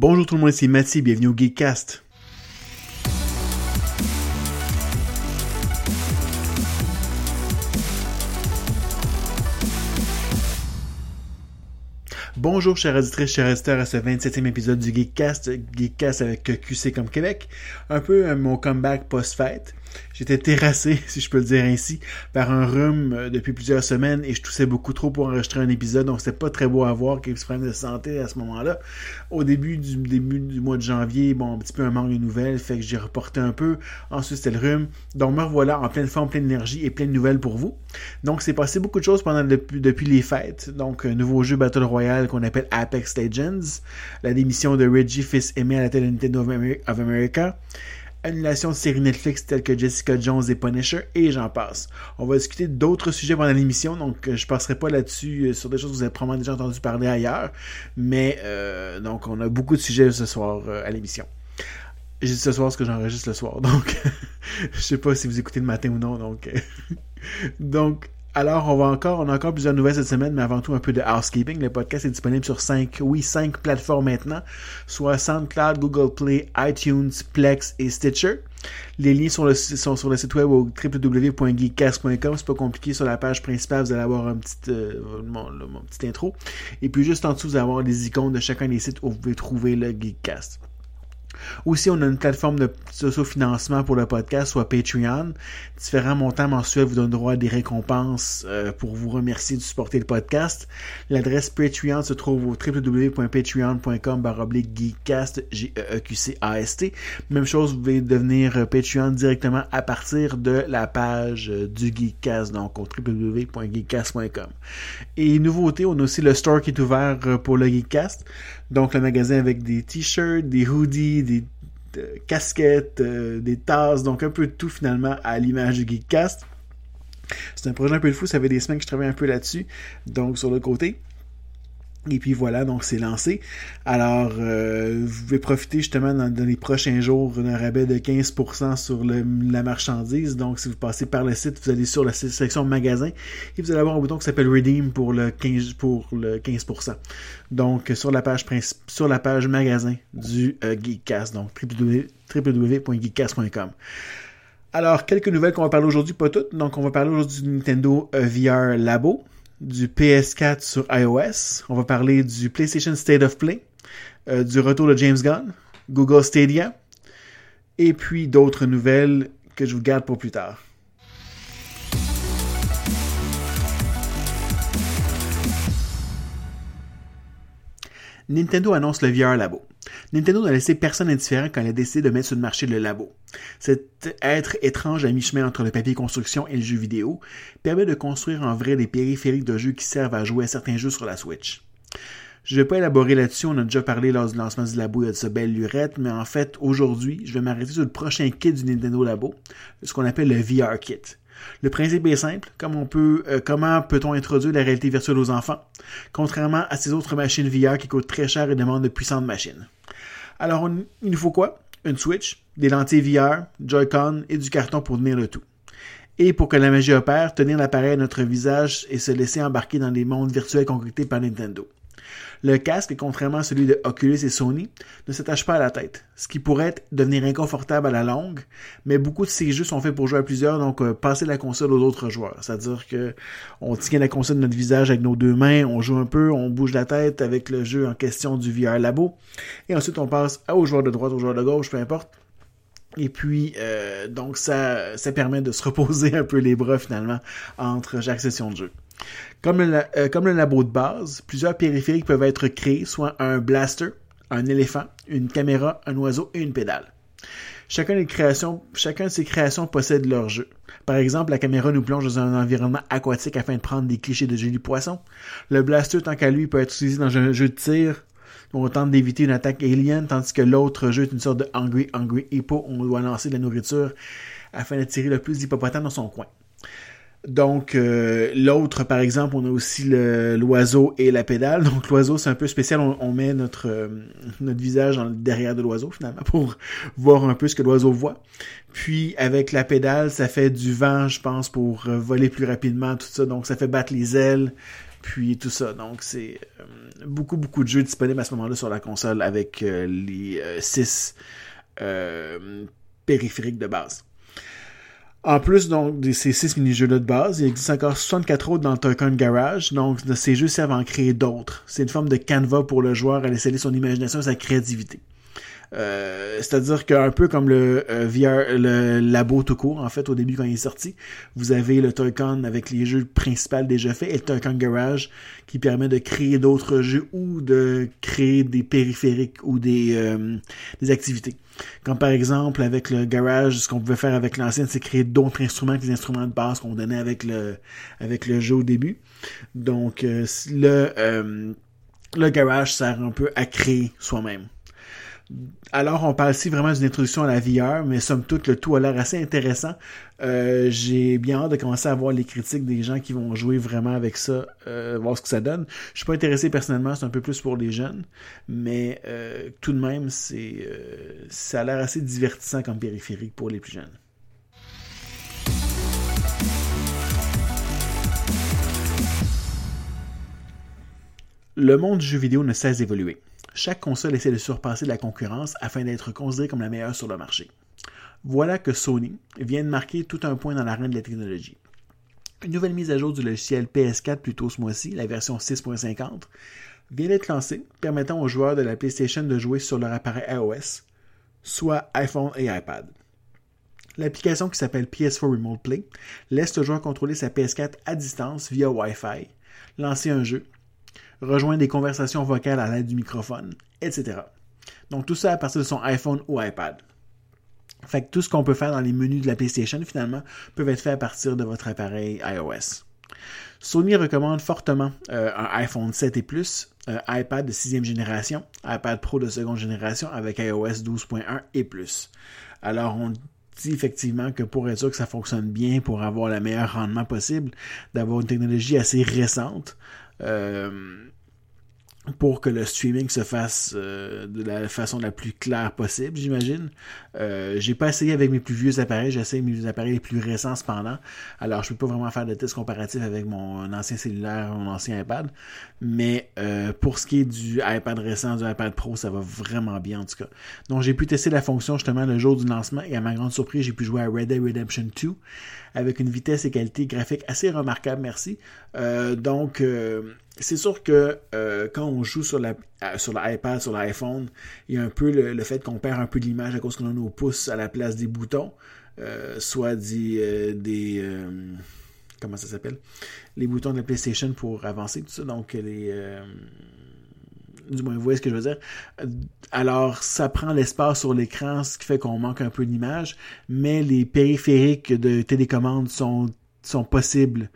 Bonjour tout le monde, c'est Mathieu, bienvenue au Geekcast. Bonjour chers auditrices, chers auditeurs à ce 27e épisode du Geekcast, Geekcast avec QC comme Québec. Un peu mon comeback post-fête. J'étais terrassé, si je peux le dire ainsi, par un rhume euh, depuis plusieurs semaines et je toussais beaucoup trop pour enregistrer un épisode, donc c'était pas très beau à voir qu'il y ait problème de santé à ce moment-là. Au début du début du mois de janvier, bon, un petit peu un manque de nouvelles, fait que j'ai reporté un peu. Ensuite, c'était le rhume. Donc me voilà en pleine forme, pleine d'énergie et pleine de nouvelles pour vous. Donc c'est passé beaucoup de choses pendant depuis, les fêtes. Donc un nouveau jeu Battle Royale qu'on appelle Apex Legends, la démission de Reggie fils aimé à la télé Nintendo of America annulation de séries Netflix telles que Jessica Jones et Punisher, et j'en passe. On va discuter d'autres sujets pendant l'émission, donc euh, je passerai pas là-dessus euh, sur des choses que vous avez probablement déjà entendu parler ailleurs, mais euh, donc on a beaucoup de sujets ce soir à l'émission. J'ai dit ce soir ce que j'enregistre le soir, donc je sais pas si vous écoutez le matin ou non, donc donc alors, on va encore, on a encore plusieurs nouvelles cette semaine, mais avant tout un peu de housekeeping. Le podcast est disponible sur cinq, oui, cinq plateformes maintenant, soit SoundCloud, Google Play, iTunes, Plex et Stitcher. Les liens sont, sur le site web au www.geekcast.com. C'est pas compliqué. Sur la page principale, vous allez avoir un petit, euh, mon, petit intro. Et puis juste en dessous, vous allez avoir les icônes de chacun des sites où vous pouvez trouver le Geekcast. Aussi, on a une plateforme de socio-financement pour le podcast, soit Patreon. Différents montants mensuels vous donnent droit à des récompenses euh, pour vous remercier de supporter le podcast. L'adresse Patreon se trouve au www.patreon.com geekcast, g e e q c a s t Même chose, vous pouvez devenir euh, Patreon directement à partir de la page euh, du Geekcast, donc au www.geekcast.com. Et nouveauté, on a aussi le store qui est ouvert pour le Geekcast. Donc le magasin avec des t-shirts, des hoodies, des casquettes, euh, des tasses, donc un peu de tout finalement à l'image du Geekcast. C'est un projet un peu fou, ça fait des semaines que je travaille un peu là-dessus. Donc sur le côté, et puis voilà, donc c'est lancé. Alors, euh, vous pouvez profiter justement dans, les prochains jours d'un rabais de 15% sur la marchandise. Donc, si vous passez par le site, vous allez sur la section magasin et vous allez avoir un bouton qui s'appelle Redeem pour le 15 pour le 15%. Donc, sur la page sur la page magasin du euh, Geekcast, donc www.geekcast.com. Alors, quelques nouvelles qu'on va parler aujourd'hui, pas toutes. Donc, on va parler aujourd'hui du Nintendo euh, VR Labo du PS4 sur iOS. On va parler du PlayStation State of Play, euh, du retour de James Gunn, Google Stadia, et puis d'autres nouvelles que je vous garde pour plus tard. Nintendo annonce le VR Labo. Nintendo n'a laissé personne indifférent quand elle a décidé de mettre sur le marché le labo. Cet être étrange à mi-chemin entre le papier construction et le jeu vidéo permet de construire en vrai des périphériques de jeux qui servent à jouer à certains jeux sur la Switch. Je ne vais pas élaborer là-dessus, on a déjà parlé lors du lancement du labo, a de ce belle lurette, mais en fait, aujourd'hui, je vais m'arrêter sur le prochain kit du Nintendo Labo, ce qu'on appelle le VR Kit. Le principe est simple, euh, comment peut-on introduire la réalité virtuelle aux enfants, contrairement à ces autres machines VR qui coûtent très cher et demandent de puissantes machines. Alors, il nous faut quoi? Une Switch, des lentilles VR, Joy-Con et du carton pour tenir le tout. Et pour que la magie opère, tenir l'appareil à notre visage et se laisser embarquer dans les mondes virtuels concoctés par Nintendo. Le casque, contrairement à celui de Oculus et Sony, ne s'attache pas à la tête, ce qui pourrait devenir inconfortable à la longue, mais beaucoup de ces jeux sont faits pour jouer à plusieurs, donc euh, passer la console aux autres joueurs. C'est-à-dire que on tient la console de notre visage avec nos deux mains, on joue un peu, on bouge la tête avec le jeu en question du VR Labo, et ensuite on passe aux joueurs de droite, aux joueurs de gauche, peu importe. Et puis, euh, donc, ça, ça permet de se reposer un peu les bras finalement entre chaque session de jeu. Comme le, euh, comme le labo de base, plusieurs périphériques peuvent être créés, soit un blaster, un éléphant, une caméra, un oiseau et une pédale. Chacun de ces créations possède leur jeu. Par exemple, la caméra nous plonge dans un environnement aquatique afin de prendre des clichés de jolis poissons. Le blaster, tant qu'à lui, peut être utilisé dans un jeu de tir où on tente d'éviter une attaque alien, tandis que l'autre jeu est une sorte de Hungry Hungry Hippo où on doit lancer de la nourriture afin d'attirer le plus d'hippopotames dans son coin. Donc euh, l'autre, par exemple, on a aussi l'oiseau et la pédale. Donc l'oiseau, c'est un peu spécial. On, met notre euh, notre visage derrière de l'oiseau finalement pour voir un peu ce que l'oiseau voit. Puis avec la pédale, ça fait du vent, je pense, pour euh, voler plus rapidement, tout ça. Donc ça fait battre les ailes. puis tout ça. Donc c'est beaucoup beaucoup de jeux disponibles à ce moment-là sur la console avec les 6 périphériques de base. En plus donc de ces 6 mini-jeux-là de base, il existe encore 64 autres dans Token Garage, donc ces jeux servent à en créer d'autres. C'est une forme de canevas pour le joueur à laisser son imagination et sa créativité. Euh, c'est-à-dire qu'un peu comme le euh, le labo tout en fait, au début quand il est sorti, vous avez le Toycon avec les jeux principaux déjà faits et le Toycon Garage qui permet de créer d'autres jeux ou de créer des périphériques ou des, euh, activités. Comme par exemple avec le Garage, ce qu'on pouvait faire avec l'ancien, c'est créer d'autres instruments que les instruments de base qu'on donnait avec le avec le jeu au début. Donc le le Garage sert un peu à créer soi-même. Alors, on parle ici vraiment d'une introduction à la VR, mais somme toute, le tout a l'air assez intéressant. Euh, j'ai bien hâte de commencer à voir les critiques des gens qui vont jouer vraiment avec ça, euh, voir ce que ça donne. Je suis pas intéressé personnellement, c'est un peu plus pour les jeunes, mais euh, tout de même, c'est ça a l'air assez divertissant comme périphérique pour les plus jeunes. Le monde du jeu vidéo ne cesse d'évoluer chaque console essaie de surpasser la concurrence afin d'être considérée comme la meilleure sur le marché. Voilà que Sony vient de marquer tout un point dans l'arène de la technologie. Une nouvelle mise à jour du logiciel PS4 plus tôt ce mois-ci, la version 6.50, vient d'être lancée, permettant aux joueurs de la PlayStation de jouer sur leur appareil iOS, soit iPhone et iPad. L'application qui s'appelle PS4 Remote Play laisse le joueur contrôler sa PS4 à distance via Wi-Fi, lancer un jeu, rejoindre des conversations vocales à l'aide du microphone, etc. Donc tout ça à partir de son iPhone ou iPad. Fait que tout ce qu'on peut faire dans les menus de la PlayStation, finalement, peut être fait à partir de votre appareil iOS. Sony recommande fortement euh, un iPhone 7 et plus, un iPad de sixième génération, iPad Pro de seconde génération avec iOS 12.1 et plus. Alors on dit effectivement que pour être sûr que ça fonctionne bien, pour avoir le meilleur rendement possible, d'avoir une technologie assez récente, euh, pour que le streaming se fasse euh, de la façon la plus claire possible, j'imagine. Euh, j'ai pas essayé avec mes plus vieux appareils, j'ai essayé mes appareils les plus récents cependant. Alors je peux pas vraiment faire de tests comparatifs avec mon ancien cellulaire, mon ancien iPad. Mais euh, pour ce qui est du iPad récent, du iPad Pro, ça va vraiment bien en tout cas. Donc j'ai pu tester la fonction justement le jour du lancement et à ma grande surprise, j'ai pu jouer à Red Dead Redemption 2 avec une vitesse et qualité graphique assez remarquable, merci. donc c'est sûr que euh, quand on joue sur la euh, sur l'iPad, sur l'iPhone, il y a un peu le, fait qu'on perd un peu de l'image à cause qu'on a nos pouces à la place des boutons, euh, soit des, comment ça s'appelle, les boutons de la PlayStation pour avancer tout ça, donc les du moins vous voyez ce que je veux dire. Alors ça prend l'espace sur l'écran, ce qui fait qu'on manque un peu d'image, mais les périphériques de télécommande sont possibles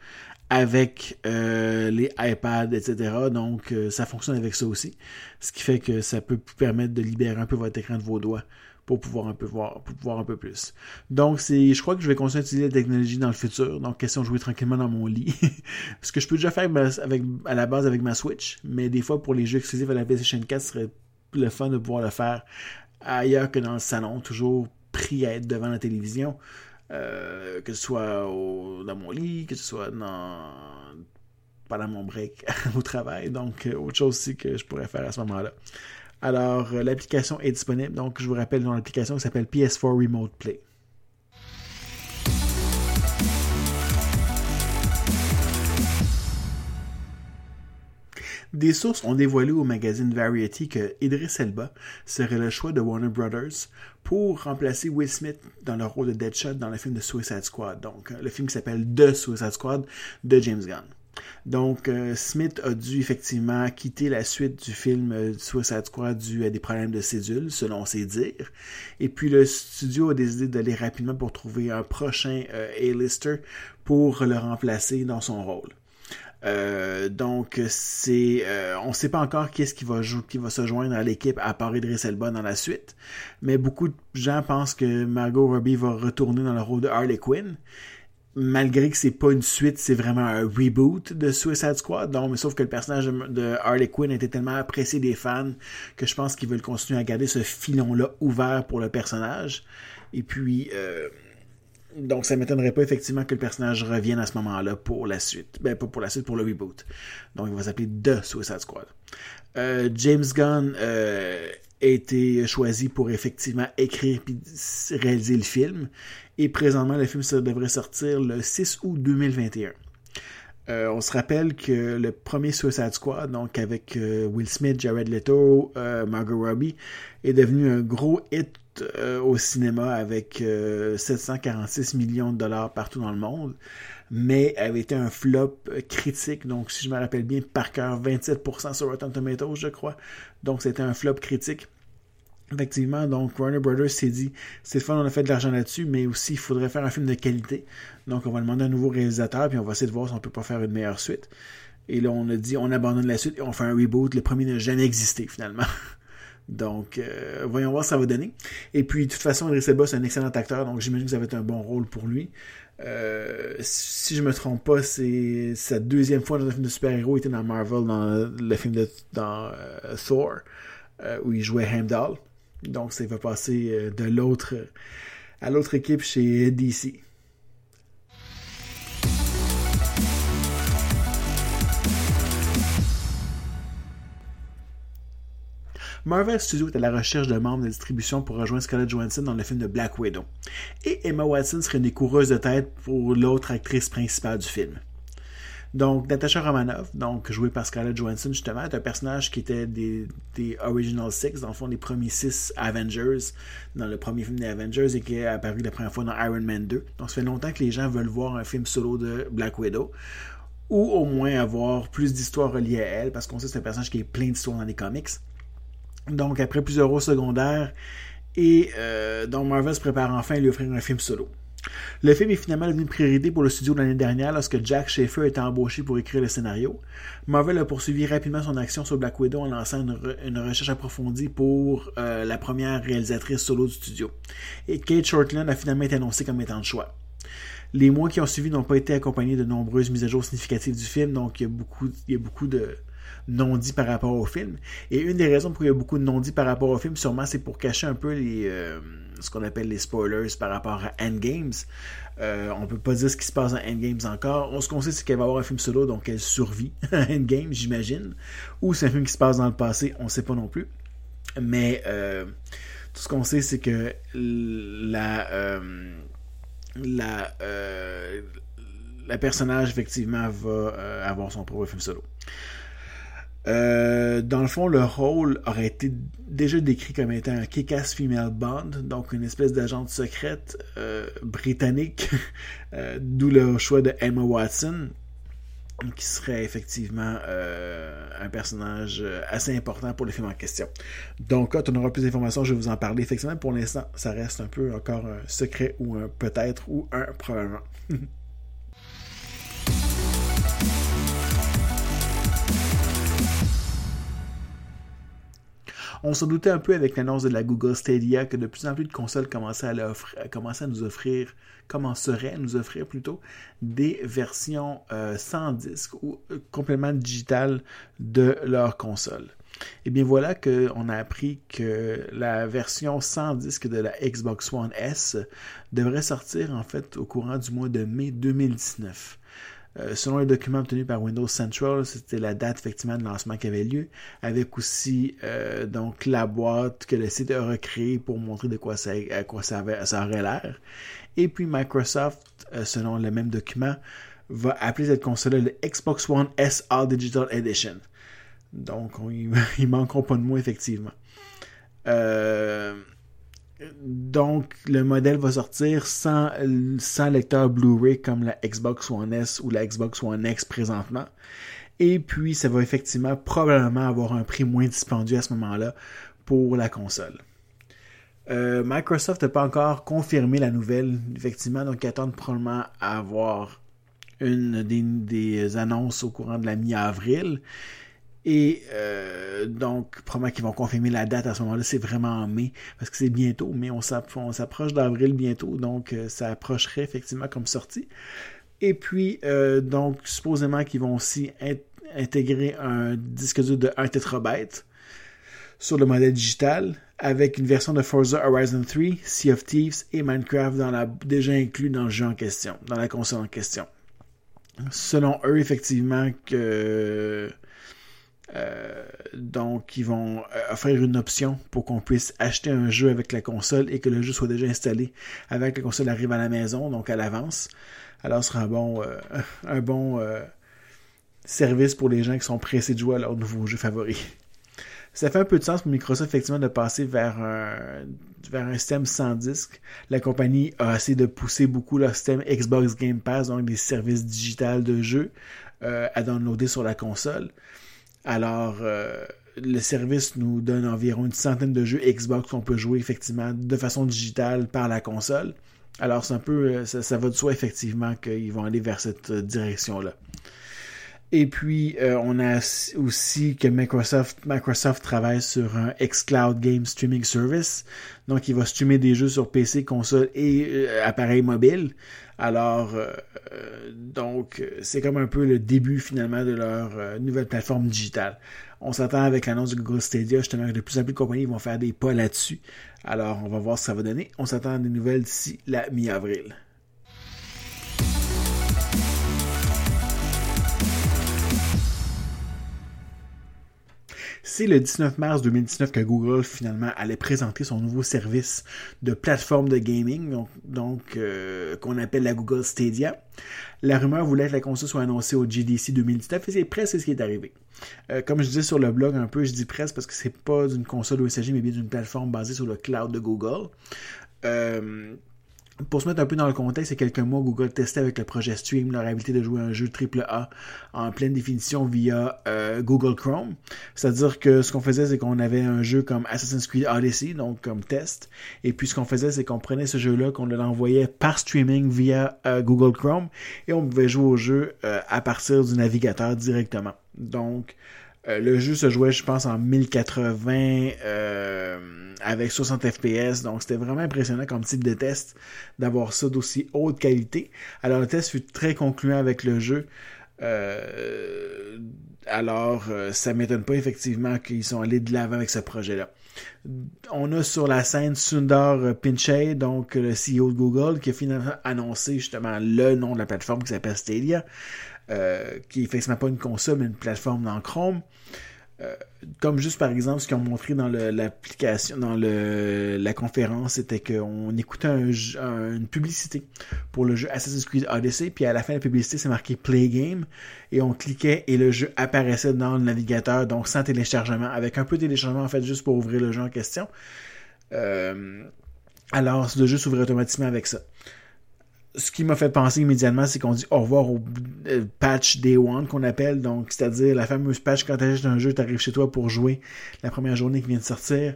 avec euh, les iPads, etc. Donc, euh, ça fonctionne avec ça aussi. Ce qui fait que ça peut vous permettre de libérer un peu votre écran de vos doigts pour pouvoir un peu voir, pour pouvoir un peu plus. Donc, je crois que je vais continuer à utiliser la technologie dans le futur. Donc, question de jouer tranquillement dans mon lit. Ce que je peux déjà faire avec, à la base avec ma Switch, mais des fois, pour les jeux exclusifs à la PlayStation 4, ce serait le fun de pouvoir le faire ailleurs que dans le salon, toujours pris à être devant la télévision. Euh, que ce soit dans mon lit, que ce soit dans, pendant mon break au travail. Donc, euh, autre chose aussi que je pourrais faire à ce moment-là. Alors, euh, l'application est disponible. Donc, je vous rappelle dans l'application qui s'appelle PS4 Remote Play. Des sources ont dévoilé au magazine Variety que Idris Elba serait le choix de Warner Brothers pour remplacer Will Smith dans le rôle de Deadshot dans le film de Suicide Squad, donc le film qui s'appelle The Suicide Squad de James Gunn. Donc, euh, Smith a dû effectivement quitter la suite du film euh, Suicide Squad dû à des problèmes de cédule, selon ses dires. Et puis, le studio a décidé d'aller rapidement pour trouver un prochain euh, A-lister pour le remplacer dans son rôle. Euh, donc c'est, euh, on ne sait pas encore qui est-ce qui va qui va se joindre à l'équipe à part Idris Elba dans la suite, mais beaucoup de gens pensent que Margot Robbie va retourner dans le rôle de Harley Quinn, malgré que c'est pas une suite, c'est vraiment un reboot de Suicide Squad. Donc, sauf que le personnage de Harley Quinn était tellement apprécié des fans que je pense qu'ils veulent continuer à garder ce filon-là ouvert pour le personnage. Et puis, euh, Donc, ça ne m'étonnerait pas effectivement que le personnage revienne à ce moment-là pour la suite. Ben, pas pour la suite, pour le reboot. Donc, il va s'appeler The Suicide Squad. Euh, James Gunn euh, a été choisi pour effectivement écrire et réaliser le film. Et présentement, le film devrait sortir le 6 août 2021. Euh, on se rappelle que le premier Suicide Squad, donc avec euh, Will Smith, Jared Leto, euh, Margot Robbie, est devenu un gros hit au cinéma avec 746 millions de dollars partout dans le monde, mais avait été un flop critique. Donc, si je me rappelle bien, par cœur, 27% sur Rotten Tomatoes, je crois. Donc, c'était un flop critique. Effectivement, donc Warner Brothers s'est dit, c'est fun, on a fait de l'argent là-dessus, mais aussi il faudrait faire un film de qualité. Donc on va demander un nouveau réalisateur, puis on va essayer de voir si on peut pas faire une meilleure suite. Et là, on a dit, on abandonne la suite et on fait un reboot. Le premier n'a jamais existé finalement. Donc, euh, voyons voir ce que ça va donner. Et puis, de toute façon, Idris Elba, c'est un excellent acteur, donc j'imagine que ça va être un bon rôle pour lui. Euh, si je me trompe pas, c'est sa deuxième fois dans un film de super-héros. Il était dans Marvel, dans le film de dans, euh, Thor, où il jouait Heimdall. Donc, ça va passer euh, de l'autre à l'autre équipe chez DC. Marvel Studios est à la recherche de membres de distribution pour rejoindre Scarlett Johansson dans le film de Black Widow. Et Emma Watson serait une coureuse de tête pour l'autre actrice principale du film. Donc, Natasha Romanoff, donc jouée par Scarlett Johansson, justement, est un personnage qui était des, des Original Six, dans le fond, des premiers six Avengers, dans le premier film des Avengers, et qui est apparu la première fois dans Iron Man 2. Donc, ça fait longtemps que les gens veulent voir un film solo de Black Widow, ou au moins avoir plus d'histoires reliées à elle, parce qu'on sait que c'est un personnage qui est plein d'histoires dans les comics. Donc, après plusieurs rôles secondaires, et euh, donc Marvel se prépare enfin à lui offrir un film solo. Le film est finalement devenu une priorité pour le studio l'année dernière lorsque Jack Schaefer été embauché pour écrire le scénario. Marvel a poursuivi rapidement son action sur Black Widow en lançant une, recherche approfondie pour euh, la première réalisatrice solo du studio. Et Kate Shortland a finalement été annoncée comme étant de choix. Les mois qui ont suivi n'ont pas été accompagnés de nombreuses mises à jour significatives du film, donc il y a beaucoup, de, non dit par rapport au film. Et une des raisons pour il y a beaucoup de non dit par rapport au film, sûrement, c'est pour cacher un peu les, euh, ce qu'on appelle les spoilers par rapport à Endgames. Euh, on peut pas dire ce qui se passe dans Endgames encore. Ce qu'on sait, c'est qu'elle va avoir un film solo, donc elle survit à Endgames, j'imagine. Ou c'est un film qui se passe dans le passé, on sait pas non plus. Mais euh, tout ce qu'on sait, c'est que la euh, la la personnage effectivement va avoir son propre film solo. Euh, dans le fond, le rôle aurait été déjà décrit comme étant un kick-ass female bond, donc une espèce d'agente secrète euh, britannique, euh, d'où le choix de Emma Watson, qui serait effectivement un personnage assez important pour le film en question. Donc, quand on aura plus d'informations, je vais vous en parler. Effectivement, pour l'instant, ça reste un peu encore un secret ou un peut-être ou un probablement. On s'en doutait un peu avec l'annonce de la Google Stadia que de plus en plus de consoles commençaient à, nous offrir, commenceraient à nous offrir plutôt, des versions euh, sans disque ou euh, complètement digitales de leur console. Et bien voilà qu'on a appris que la version sans disque de la Xbox One S devrait sortir en fait au courant du mois de mai 2019. Euh, selon les documents obtenus par Windows Central, c'était la date effectivement de lancement qui avait lieu, avec aussi euh, donc la boîte que le site a recréée pour montrer de quoi ça, à quoi ça, aurait l'air. Et puis Microsoft, euh, selon le même document, va appeler cette console le Xbox One S All Digital Edition. Donc, ils manqueront pas de mots, effectivement. Euh, donc, le modèle va sortir sans, lecteur Blu-ray comme la Xbox One S ou la Xbox One X présentement. Et puis, ça va effectivement probablement avoir un prix moins dispendieux à ce moment-là pour la console. Euh, Microsoft n'a pas encore confirmé la nouvelle, effectivement, donc ils attendent probablement à avoir une des annonces au courant de la mi-avril. Et euh, donc, probablement qu'ils vont confirmer la date à ce moment-là. C'est vraiment en mai, parce que c'est bientôt, mais on s'approche d'avril bientôt, donc euh, ça approcherait effectivement comme sortie. Et puis, euh, donc, supposément qu'ils vont aussi intégrer un disque dur de 1 TB sur le modèle digital, avec une version de Forza Horizon 3, Sea of Thieves et Minecraft dans la, déjà inclus dans le jeu en question, dans la console en question. Selon eux, effectivement, que euh, donc, ils vont euh, offrir une option pour qu'on puisse acheter un jeu avec la console et que le jeu soit déjà installé avec la console arrive à la maison, donc à l'avance. Alors, ce sera un bon, euh, un bon service pour les gens qui sont pressés de jouer à leur nouveau jeu favori. Ça fait un peu de sens pour Microsoft, effectivement, de passer vers un, vers un système sans disque. La compagnie a essayé de pousser beaucoup leur système Xbox Game Pass, donc des services digitales de jeux à downloader sur la console. Alors, euh, le service nous donne environ une centaine de jeux Xbox qu'on peut jouer effectivement de façon digitale par la console. Alors, c'est un peu, euh, ça, va de soi effectivement qu'ils vont aller vers cette euh, direction-là. Et puis, on a aussi que Microsoft, Microsoft travaille sur un xCloud Game Streaming Service. Donc, il va streamer des jeux sur PC, console et appareil mobile. Alors, euh, donc, c'est comme un peu le début finalement de leur euh, nouvelle plateforme digitale. On s'attend avec l'annonce de Google Stadia, justement, que de plus en plus de compagnies vont faire des pas là-dessus. Alors, on va voir ce que ça va donner. On s'attend à des nouvelles d'ici la mi-avril. C'est le 19 mars 2019 que Google finalement allait présenter son nouveau service de plateforme de gaming, donc, euh, qu'on appelle la Google Stadia. La rumeur voulait que la console soit annoncée au GDC 2019 et c'est presque ce qui est arrivé. Euh, comme je disais sur le blog un peu, je dis presque parce que c'est pas d'une console s'agit, mais bien d'une plateforme basée sur le cloud de Google. Euh, pour se mettre un peu dans le contexte, il y a quelques mois, Google testait avec le projet Stream leur habilité de jouer un jeu AAA en pleine définition via euh, Google Chrome. C'est-à-dire que ce qu'on faisait, c'est qu'on avait un jeu comme Assassin's Creed Odyssey, donc comme test. Et puis ce qu'on faisait, c'est qu'on prenait ce jeu-là, qu'on l'envoyait par streaming via euh, Google Chrome et on pouvait jouer au jeu euh, à partir du navigateur directement. Donc, euh, le jeu se jouait, je pense, en 1080 euh, avec 60 FPS. Donc, c'était vraiment impressionnant comme type de test d'avoir ça d'aussi haute qualité. Alors, le test fut très concluant avec le jeu. Euh, alors, ça m'étonne pas effectivement qu'ils sont allés de l'avant avec ce projet-là. On a sur la scène Sundar Pichai, donc le CEO de Google, qui a finalement annoncé justement le nom de la plateforme qui s'appelle Stadia. Euh, qui est effectivement pas une console, mais une plateforme dans Chrome. Euh, comme juste par exemple ce qu'ils ont montré dans l'application, dans la conférence, c'était qu'on écoutait une publicité pour le jeu Assassin's Creed Odyssey, puis à la fin de la publicité, c'est marqué Play Game, et on cliquait et le jeu apparaissait dans le navigateur, donc sans téléchargement, avec un peu de téléchargement en fait juste pour ouvrir le jeu en question. Euh, alors, le jeu s'ouvrait automatiquement avec ça ce qui m'a fait penser immédiatement, c'est qu'on dit au revoir au euh, patch Day One qu'on appelle, donc c'est-à-dire la fameuse patch quand tu un jeu, tu arrives chez toi pour jouer la première journée qui vient de sortir,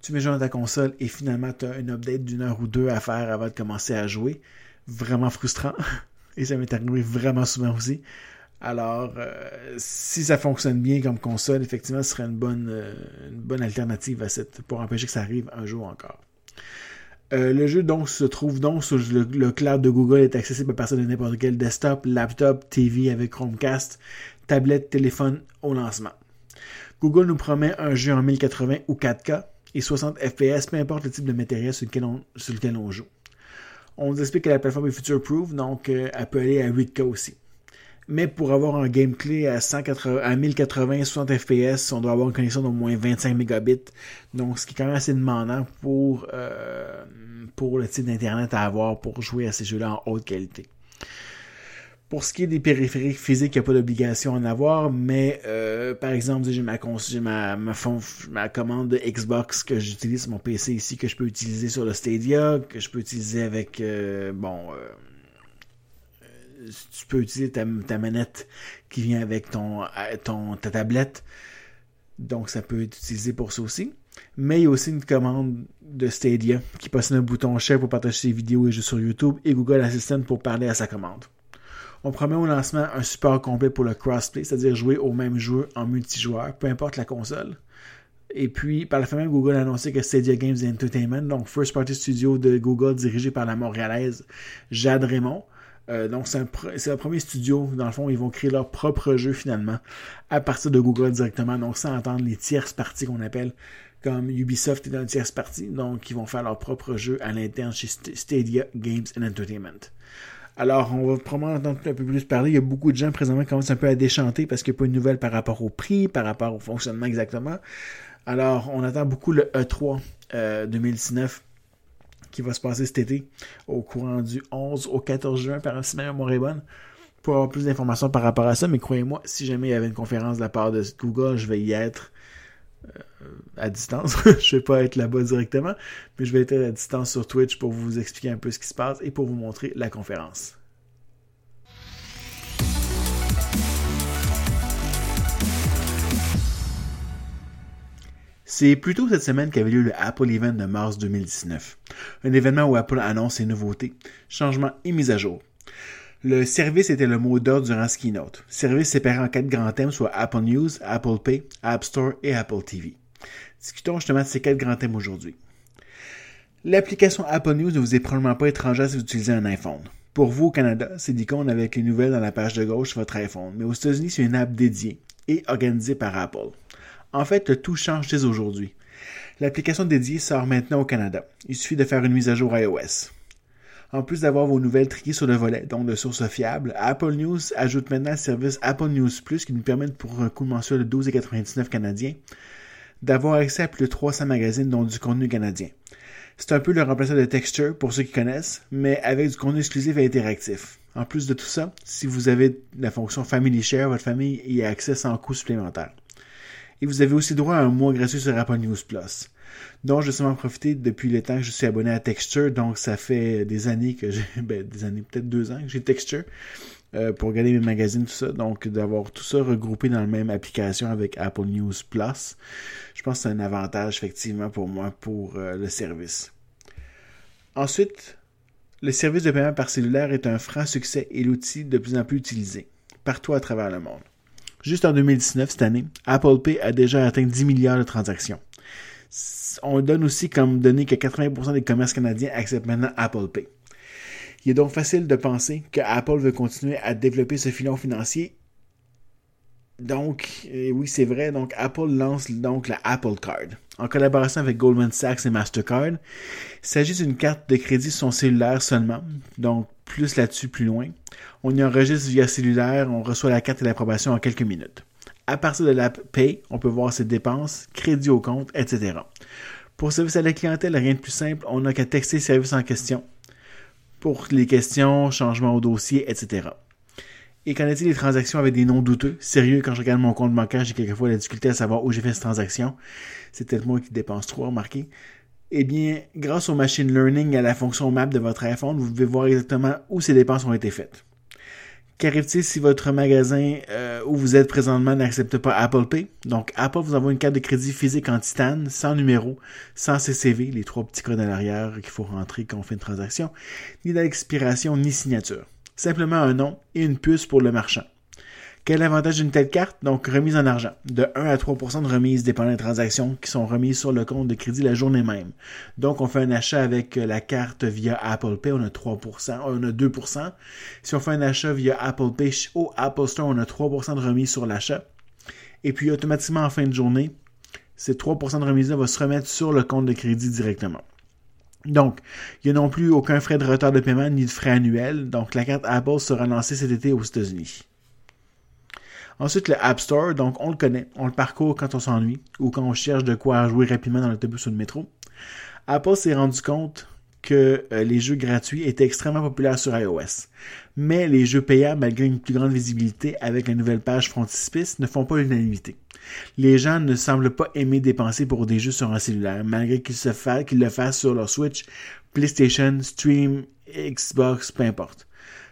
tu mets le jeu dans ta console et finalement tu as une update d'une heure ou deux à faire avant de commencer à jouer. Vraiment frustrant. Et ça m'est arrivé vraiment souvent aussi. Alors, euh, si ça fonctionne bien comme console, effectivement, ce serait une bonne, euh, une bonne alternative à cette, pour empêcher que ça arrive un jour encore. Euh, le jeu donc se trouve donc sur le, cloud de Google est accessible à partir de n'importe quel desktop, laptop, TV avec Chromecast, tablette, téléphone au lancement. Google nous promet un jeu en 1080 ou 4K et 60 FPS, peu importe le type de matériel sur lequel on, joue. On nous explique que la plateforme est future-proof, donc euh, elle peut aller à 8K aussi mais pour avoir un gameplay à, 180, à 1080 60 fps, on doit avoir une connexion d'au moins 25 mégabits. Donc, ce qui est quand même assez demandant pour, euh, pour le type d'internet à avoir pour jouer à ces jeux-là en haute qualité. Pour ce qui est des périphériques physiques, il n'y a pas d'obligation à en avoir, mais euh, par exemple, j'ai ma, ma, ma, ma, commande de Xbox que j'utilise sur mon PC ici, que je peux utiliser sur le Stadia, que je peux utiliser avec, euh, bon, tu peux utiliser ta, manette qui vient avec ton, ton, ta tablette. Donc, ça peut être utilisé pour ça aussi. Mais il y a aussi une commande de Stadia qui possède un bouton chef pour partager ses vidéos et jeux sur YouTube et Google Assistant pour parler à sa commande. On promet au lancement un support complet pour le crossplay, c'est-à-dire jouer au même jeu en multijoueur, peu importe la console. Et puis, par la fin même, Google a annoncé que Stadia Games Entertainment, donc First Party Studio de Google dirigé par la montréalaise Jade Raymond, euh, donc, c'est le premier studio, dans le fond, ils vont créer leur propre jeu finalement à partir de Google directement, donc sans attendre les tierces parties qu'on appelle comme Ubisoft est dans une tierce partie, donc ils vont faire leur propre jeu à l'interne chez Stadia Games and Entertainment. Alors, on va probablement entendre un peu plus parler. Il y a beaucoup de gens présentement qui commencent un peu à déchanter parce qu'il n'y a pas une nouvelle par rapport au prix, par rapport au fonctionnement exactement. Alors, on attend beaucoup le E3 2019 qui va se passer cet été au courant du 11 au 14 juin par si ma mémoire est pour avoir plus d'informations par rapport à ça. Mais croyez-moi, si jamais il y avait une conférence de la part de Google, je vais y être euh, à distance. je vais pas être là-bas directement, mais je vais être à distance sur Twitch pour vous expliquer un peu ce qui se passe et pour vous montrer la conférence. C'est plutôt cette semaine qu'avait lieu le Apple Event de mars 2019, un événement où Apple annonce ses nouveautés, changements et mises à jour. Le service était le mot d'ordre durant ce keynote. Service séparé en quatre grands thèmes, soit Apple News, Apple Pay, App Store et Apple TV. Discutons justement de ces quatre grands thèmes aujourd'hui. L'application Apple News ne vous est probablement pas étrangère si vous utilisez un iPhone. Pour vous au Canada, c'est l'icône avec les nouvelles dans la page de gauche sur votre iPhone, mais aux États-Unis, c'est une app dédiée et organisée par Apple. En fait, tout change dès aujourd'hui. L'application dédiée sort maintenant au Canada. Il suffit de faire une mise à jour iOS. En plus d'avoir vos nouvelles triées sur le volet, donc de sources fiables, Apple News ajoute maintenant le service Apple News Plus qui nous permet pour un coût mensuel de 12,99 canadiens d'avoir accès à plus de 300 magazines dont du contenu canadien. C'est un peu le remplaçant de Texture pour ceux qui connaissent, mais avec du contenu exclusif et interactif. En plus de tout ça, si vous avez la fonction Family Share, votre famille y a accès sans coût supplémentaire. Et vous avez aussi droit à un mois gratuit sur Apple News Plus dont je suis en profiter depuis le temps que je suis abonné à Texture. Donc, ça fait des années que j'ai, ben, des années, peut-être deux ans que j'ai Texture. Euh, pour regarder mes magazines, tout ça. Donc, d'avoir tout ça regroupé dans la même application avec Apple News Plus, je pense que c'est un avantage, effectivement, pour moi, pour euh, le service. Ensuite, le service de paiement par cellulaire est un franc succès et l'outil de plus en plus utilisé, partout à travers le monde. Juste en 2019, cette année, Apple Pay a déjà atteint 10 milliards de transactions on donne aussi comme donné que 80% des commerces canadiens acceptent maintenant Apple Pay. Il est donc facile de penser que Apple veut continuer à développer ce filon financier. Donc, oui, c'est vrai. Donc, Apple lance donc la Apple Card en collaboration avec Goldman Sachs et Mastercard. Il s'agit d'une carte de crédit sur son cellulaire seulement. Donc, plus là-dessus, plus loin. On y enregistre via cellulaire, on reçoit la carte et l'approbation en quelques minutes. À partir de l'app Pay, on peut voir ses dépenses, crédit au compte, etc. Pour service à la clientèle, rien de plus simple, on n'a qu'à texter le service en question. Pour les questions, changement au dossier, etc. Et qu'en est-il des transactions avec des noms douteux? Sérieux, quand je regarde mon compte bancaire, j'ai quelquefois la difficulté à savoir où j'ai fait cette transaction. C'est peut-être moi qui dépense trop, remarquez. Eh bien, grâce au machine learning et à la fonction map de votre iPhone, vous pouvez voir exactement où ces dépenses ont été faites. Qu'arrive-t-il si votre magasin euh, où vous êtes présentement n'accepte pas Apple Pay? Donc, Apple vous envoie une carte de crédit physique en titane, sans numéro, sans CCV, les trois petits codes à l'arrière qu'il faut rentrer quand on fait une transaction, ni d'expiration, ni signature. Simplement un nom et une puce pour le marchand. Quel avantage d'une telle carte? Donc, remise en argent. De 1 à 3% de remise dépendant des transactions qui sont remises sur le compte de crédit la journée même. Donc, on fait un achat avec euh, la carte via Apple Pay, on a 3% on a 2% Si on fait un achat via Apple Pay au Apple Store, on a 3% de remise sur l'achat. Et puis, automatiquement, en fin de journée, ces 3% de remise-là vont se remettre sur le compte de crédit directement. Donc, il n'y a non plus aucun frais de retard de paiement ni de frais annuels. Donc, la carte Apple sera lancée cet été aux États-Unis. Ensuite, le App Store, donc on le connaît, on le parcourt quand on s'ennuie ou quand on cherche de quoi jouer rapidement dans l'autobus ou le métro. Apple s'est rendu compte que euh, les jeux gratuits étaient extrêmement populaires sur iOS. Mais les jeux payants, malgré une plus grande visibilité avec la nouvelle page frontispice, ne font pas l'unanimité. Les gens ne semblent pas aimer dépenser pour des jeux sur un cellulaire, malgré qu'ils le fassent sur leur Switch, PlayStation, Stream, Xbox, peu importe.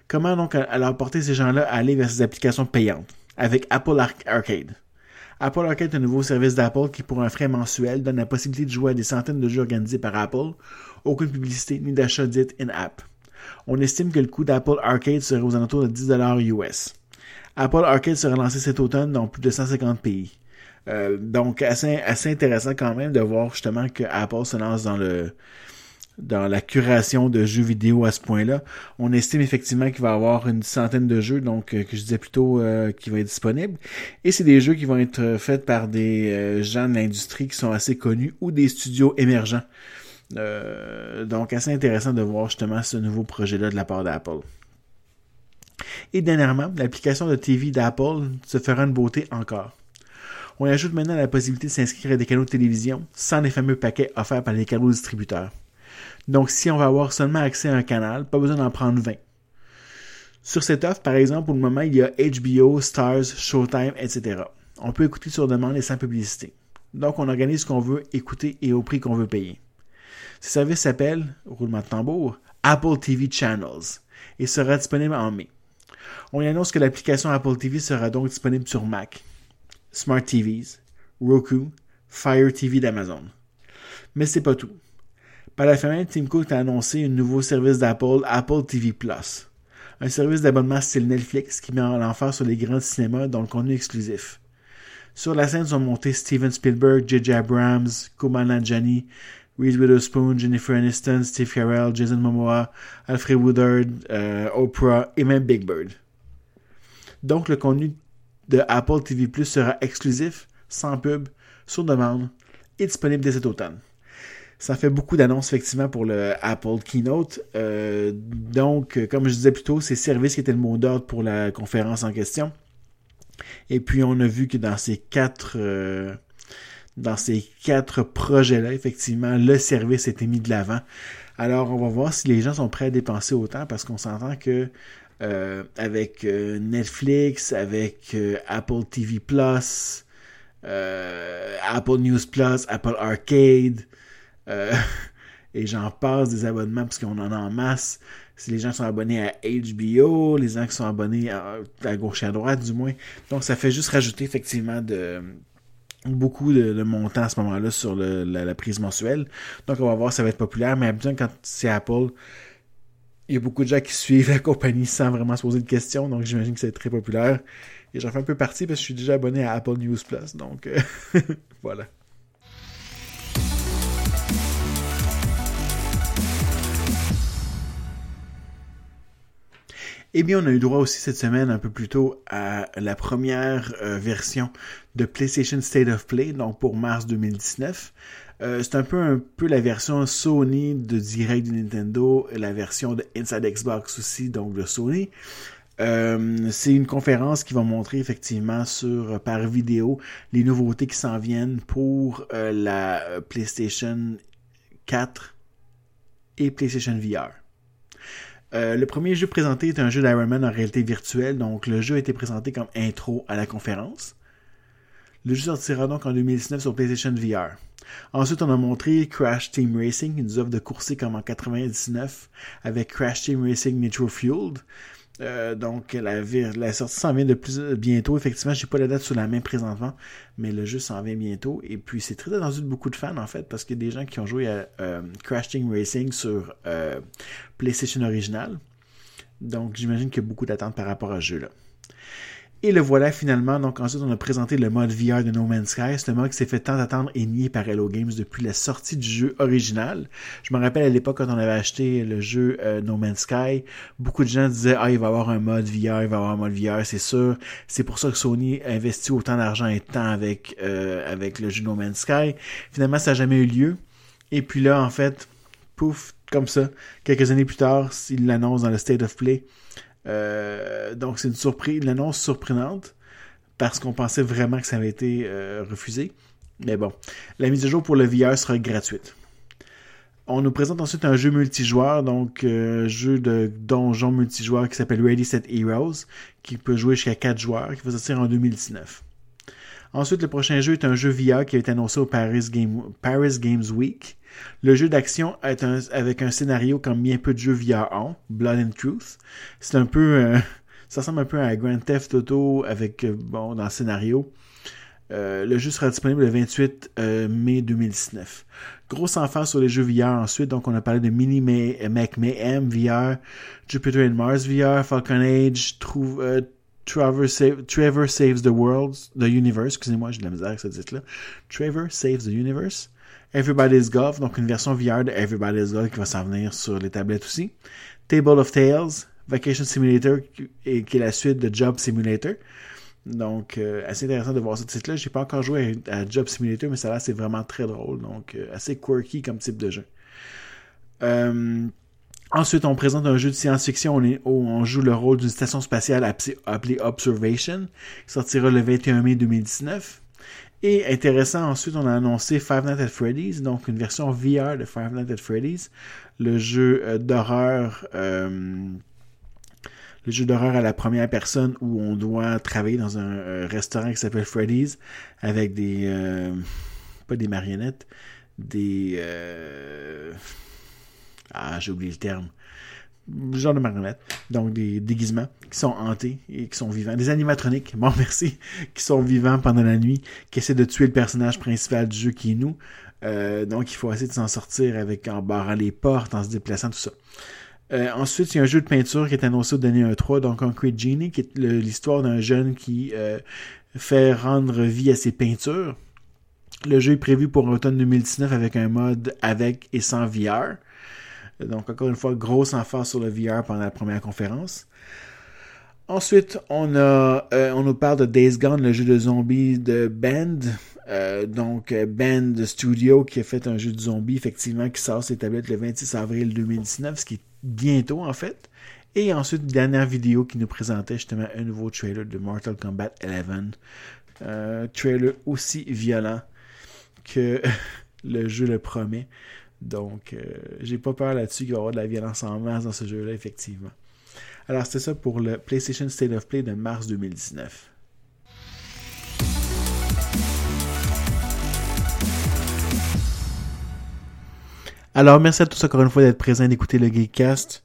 Comment donc alors porter ces gens-là à aller vers ces applications payantes? Avec Apple Arcade. Apple Arcade est un nouveau service d'Apple qui, pour un frais mensuel, donne la possibilité de jouer à des centaines de jeux organisés par Apple, aucune publicité ni d'achat dit in-app. On estime que le coût d'Apple Arcade serait aux alentours de 10$ US. Apple Arcade sera lancé cet automne dans plus de 150 pays. Euh, donc, assez, assez intéressant quand même de voir justement que Apple se lance dans le, dans la curation de jeux vidéo à ce point-là. On estime effectivement qu'il va y avoir une centaine de jeux, donc euh, que je disais plutôt euh, qui vont être disponibles. Et c'est des jeux qui vont être euh, faits par des gens de l'industrie qui sont assez connus ou des studios émergents. donc assez intéressant de voir justement ce nouveau projet-là de la part d'Apple. Et dernièrement, l'application de TV d'Apple se fera une beauté encore. On ajoute maintenant la possibilité de s'inscrire à des canaux de télévision sans les fameux paquets offerts par les canaux distributeurs. Donc, si on va avoir seulement accès à un canal, pas besoin d'en prendre 20. Sur cette offre, par exemple, pour le moment, il y a HBO, Stars, Showtime, etc. On peut écouter sur demande et sans publicité. Donc, on organise ce qu'on veut écouter et au prix qu'on veut payer. Ce service s'appelle, roulement de tambour, Apple TV Channels et sera disponible en mai. On y annonce que l'application Apple TV sera donc disponible sur Mac, Smart TVs, Roku, Fire TV d'Amazon. Mais c'est pas tout. Par la fin, Tim Cook a annoncé un nouveau service d'Apple, Apple TV Plus. Un service d'abonnement style Netflix qui met en l'enfer sur les grands cinémas dont le contenu exclusif. Sur la scène sont montés Steven Spielberg, J.J. Abrams, Kumail Nanjiani, Reese Witherspoon, Jennifer Aniston, Steve Carell, Jason Momoa, Alfred Woodard, euh, Oprah et même Big Bird. Donc le contenu de Apple TV Plus sera exclusif, sans pub, sur demande et disponible dès cet automne. Ça fait beaucoup d'annonces effectivement pour le Apple Keynote. Euh, donc, comme je disais plus tôt, c'est service qui était le mot d'ordre pour la conférence en question. Et puis on a vu que dans ces quatre euh, dans ces quatre projets-là, effectivement, le service été mis de l'avant. Alors, on va voir si les gens sont prêts à dépenser autant parce qu'on s'entend que euh, avec Netflix, avec Apple TV Plus, Apple News Plus, Apple Arcade, euh, et j'en passe des abonnements parce qu'on en a en masse. Si les gens sont abonnés à HBO, les gens qui sont abonnés à, gauche et à droite du moins. Donc ça fait juste rajouter effectivement de beaucoup de, montants à ce moment-là sur la, prise mensuelle. Donc on va voir si ça va être populaire. Mais bien quand c'est Apple, il y a beaucoup de gens qui suivent la compagnie sans vraiment se poser de questions. Donc j'imagine que c'est très populaire. Et j'en fais un peu partie parce que je suis déjà abonné à Apple News Plus. Donc euh, voilà. Eh bien, on a eu droit aussi cette semaine, un peu plus tôt, à la première euh, version de PlayStation State of Play, donc pour mars 2019. Euh, c'est un peu, un peu la version Sony de Direct de Nintendo, la version de Inside Xbox aussi, donc de Sony. Euh, c'est une conférence qui va montrer effectivement sur par vidéo les nouveautés qui s'en viennent pour la PlayStation 4 et PlayStation VR. Euh, le premier jeu présenté est un jeu d'Iron Man en réalité virtuelle, donc le jeu a été présenté comme intro à la conférence. Le jeu sortira donc en 2019 sur PlayStation VR. Ensuite, on a montré Crash Team Racing, nous offre de courser comme en 99 avec Crash Team Racing Nitro Fueled. Euh, donc la, sortie s'en vient de plus bientôt. Effectivement, j'ai pas la date sous la main présentement, mais le jeu s'en vient bientôt. Et puis c'est très attendu de beaucoup de fans en fait, parce qu'il y a des gens qui ont joué à euh, Crash Team Racing sur euh, PlayStation original. Donc j'imagine qu'il y a beaucoup d'attentes par rapport à ce jeu-là. Et le voilà finalement. Donc ensuite, on a présenté le mode VR de No Man's Sky. C'est un mode qui s'est fait tant attendre et nié par Hello Games depuis la sortie du jeu original. Je me rappelle à l'époque quand on avait acheté le jeu euh, No Man's Sky, beaucoup de gens disaient ah il va y avoir un mode VR, il va y avoir un mode VR, c'est sûr. C'est pour ça que Sony investit autant d'argent et de temps avec euh, avec le jeu No Man's Sky. Finalement, ça n'a jamais eu lieu. Et puis là, en fait, pouf, comme ça, quelques années plus tard, il l'annonce dans le State of Play. Euh, donc c'est une surprise, une annonce surprenante parce qu'on pensait vraiment que ça avait été euh, refusé. Mais bon, la mise à jour pour le VR sera gratuite. On nous présente ensuite un jeu multijoueur, donc euh, jeu de donjon multijoueur qui s'appelle Ready Set Heroes, qui peut jouer jusqu'à 4 joueurs, qui va sortir en 2019. Ensuite, le prochain jeu est un jeu VR qui a été annoncé au Paris, Paris Games Week. Le jeu d'action avec un scénario comme bien peu de jeux VR ont, Blood and Truth. C'est un peu, euh, ça ressemble un peu à Grand Theft Auto avec, euh, bon, dans le scénario. Euh, le jeu sera disponible le 28 mai 2019. Grosse enfance sur les jeux VR ensuite, donc on a parlé de Mini Mac Mayhem VR, Jupiter and Mars VR, Falcon Age, Trevor, Saves the World, the Universe, excusez-moi, j'ai de la misère avec ce titre-là. Trevor Saves the Universe, Everybody's Golf, donc une version VR de Everybody's Golf qui va s'en venir sur les tablettes aussi. Table of Tales, Vacation Simulator, qui est la suite de Job Simulator. Donc, euh, assez intéressant de voir ce titre-là. J'ai pas encore joué à, Job Simulator, mais ça là, c'est vraiment très drôle. Donc, euh, assez quirky comme type de jeu. Euh, ensuite, on présente un jeu de science-fiction où on joue le rôle d'une station spatiale appelée Observation, qui sortira le 21 mai 2019. Et intéressant, ensuite, on a annoncé Five Nights at Freddy's, donc une version VR de Five Nights at Freddy's, le jeu d'horreur le jeu d'horreur à la première personne où on doit travailler dans un euh, restaurant qui s'appelle Freddy's avec des euh, pas des marionnettes, des euh, ah j'ai oublié le terme genre de marionnettes, donc des déguisements qui sont hantés et qui sont vivants, des animatroniques, bon merci, qui sont vivants pendant la nuit, qui essaient de tuer le personnage principal du jeu qui est nous. donc il faut essayer de s'en sortir avec en barrant les portes, en se déplaçant, tout ça. Euh, ensuite, il y a un jeu de peinture qui est annoncé au dernier 1-3, donc Concrete Genie, qui est l'histoire d'un jeune qui euh, fait rendre vie à ses peintures. Le jeu est prévu pour l'automne 2019 avec un mode avec et sans VR. Donc, encore une fois, grosse emphase sur le VR pendant la première conférence. Ensuite, on a, euh, on nous parle de Days Gone, le jeu de zombies de Band. donc, Band Studio qui a fait un jeu de zombies, effectivement, qui sort ses tablettes le 26 avril 2019, ce qui est bientôt en fait. Et ensuite, une dernière vidéo qui nous présentait justement un nouveau trailer de Mortal Kombat 11. Euh, trailer aussi violent que le jeu le promet. Donc, euh, j'ai pas peur là-dessus qu'il va y avoir de la violence en masse dans ce jeu-là, effectivement. Alors, c'était ça pour le PlayStation State of Play de mars 2019. Alors, merci à tous encore une fois d'être présents d'écouter le Geekcast.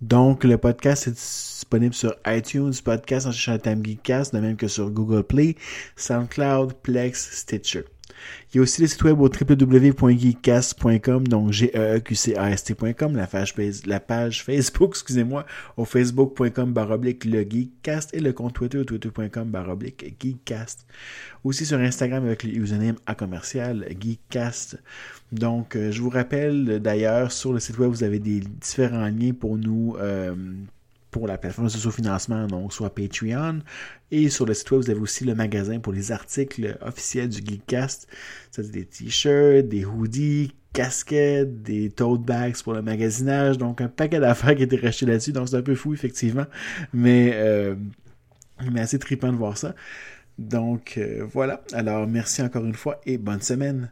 Donc, le podcast est disponible sur iTunes, podcast en cherchant le thème Geekcast, de même que sur Google Play, SoundCloud, Plex, Stitcher. Il y a aussi le site web au www.geekcast.com, donc g e e q c a s tcom la page, la page Facebook, excusez-moi, au facebook.com baroblique le Geekcast et le compte Twitter au twitter.com baroblique Geekcast. Aussi sur Instagram avec le username à commercial Geekcast. Donc, euh, je vous rappelle d'ailleurs, sur le site web, vous avez des différents liens pour nous, euh, pour la plateforme de sous-financement, donc soit Patreon. Et sur le site web, vous avez aussi le magasin pour les articles officiels du Geekcast. C'est des t-shirts, des hoodies, casquettes, des tote bags pour le magasinage. Donc un paquet d'affaires qui a été racheté là-dessus. Donc c'est un peu fou, effectivement. Mais, euh, mais assez trippant de voir ça. Donc euh, voilà. Alors merci encore une fois et bonne semaine.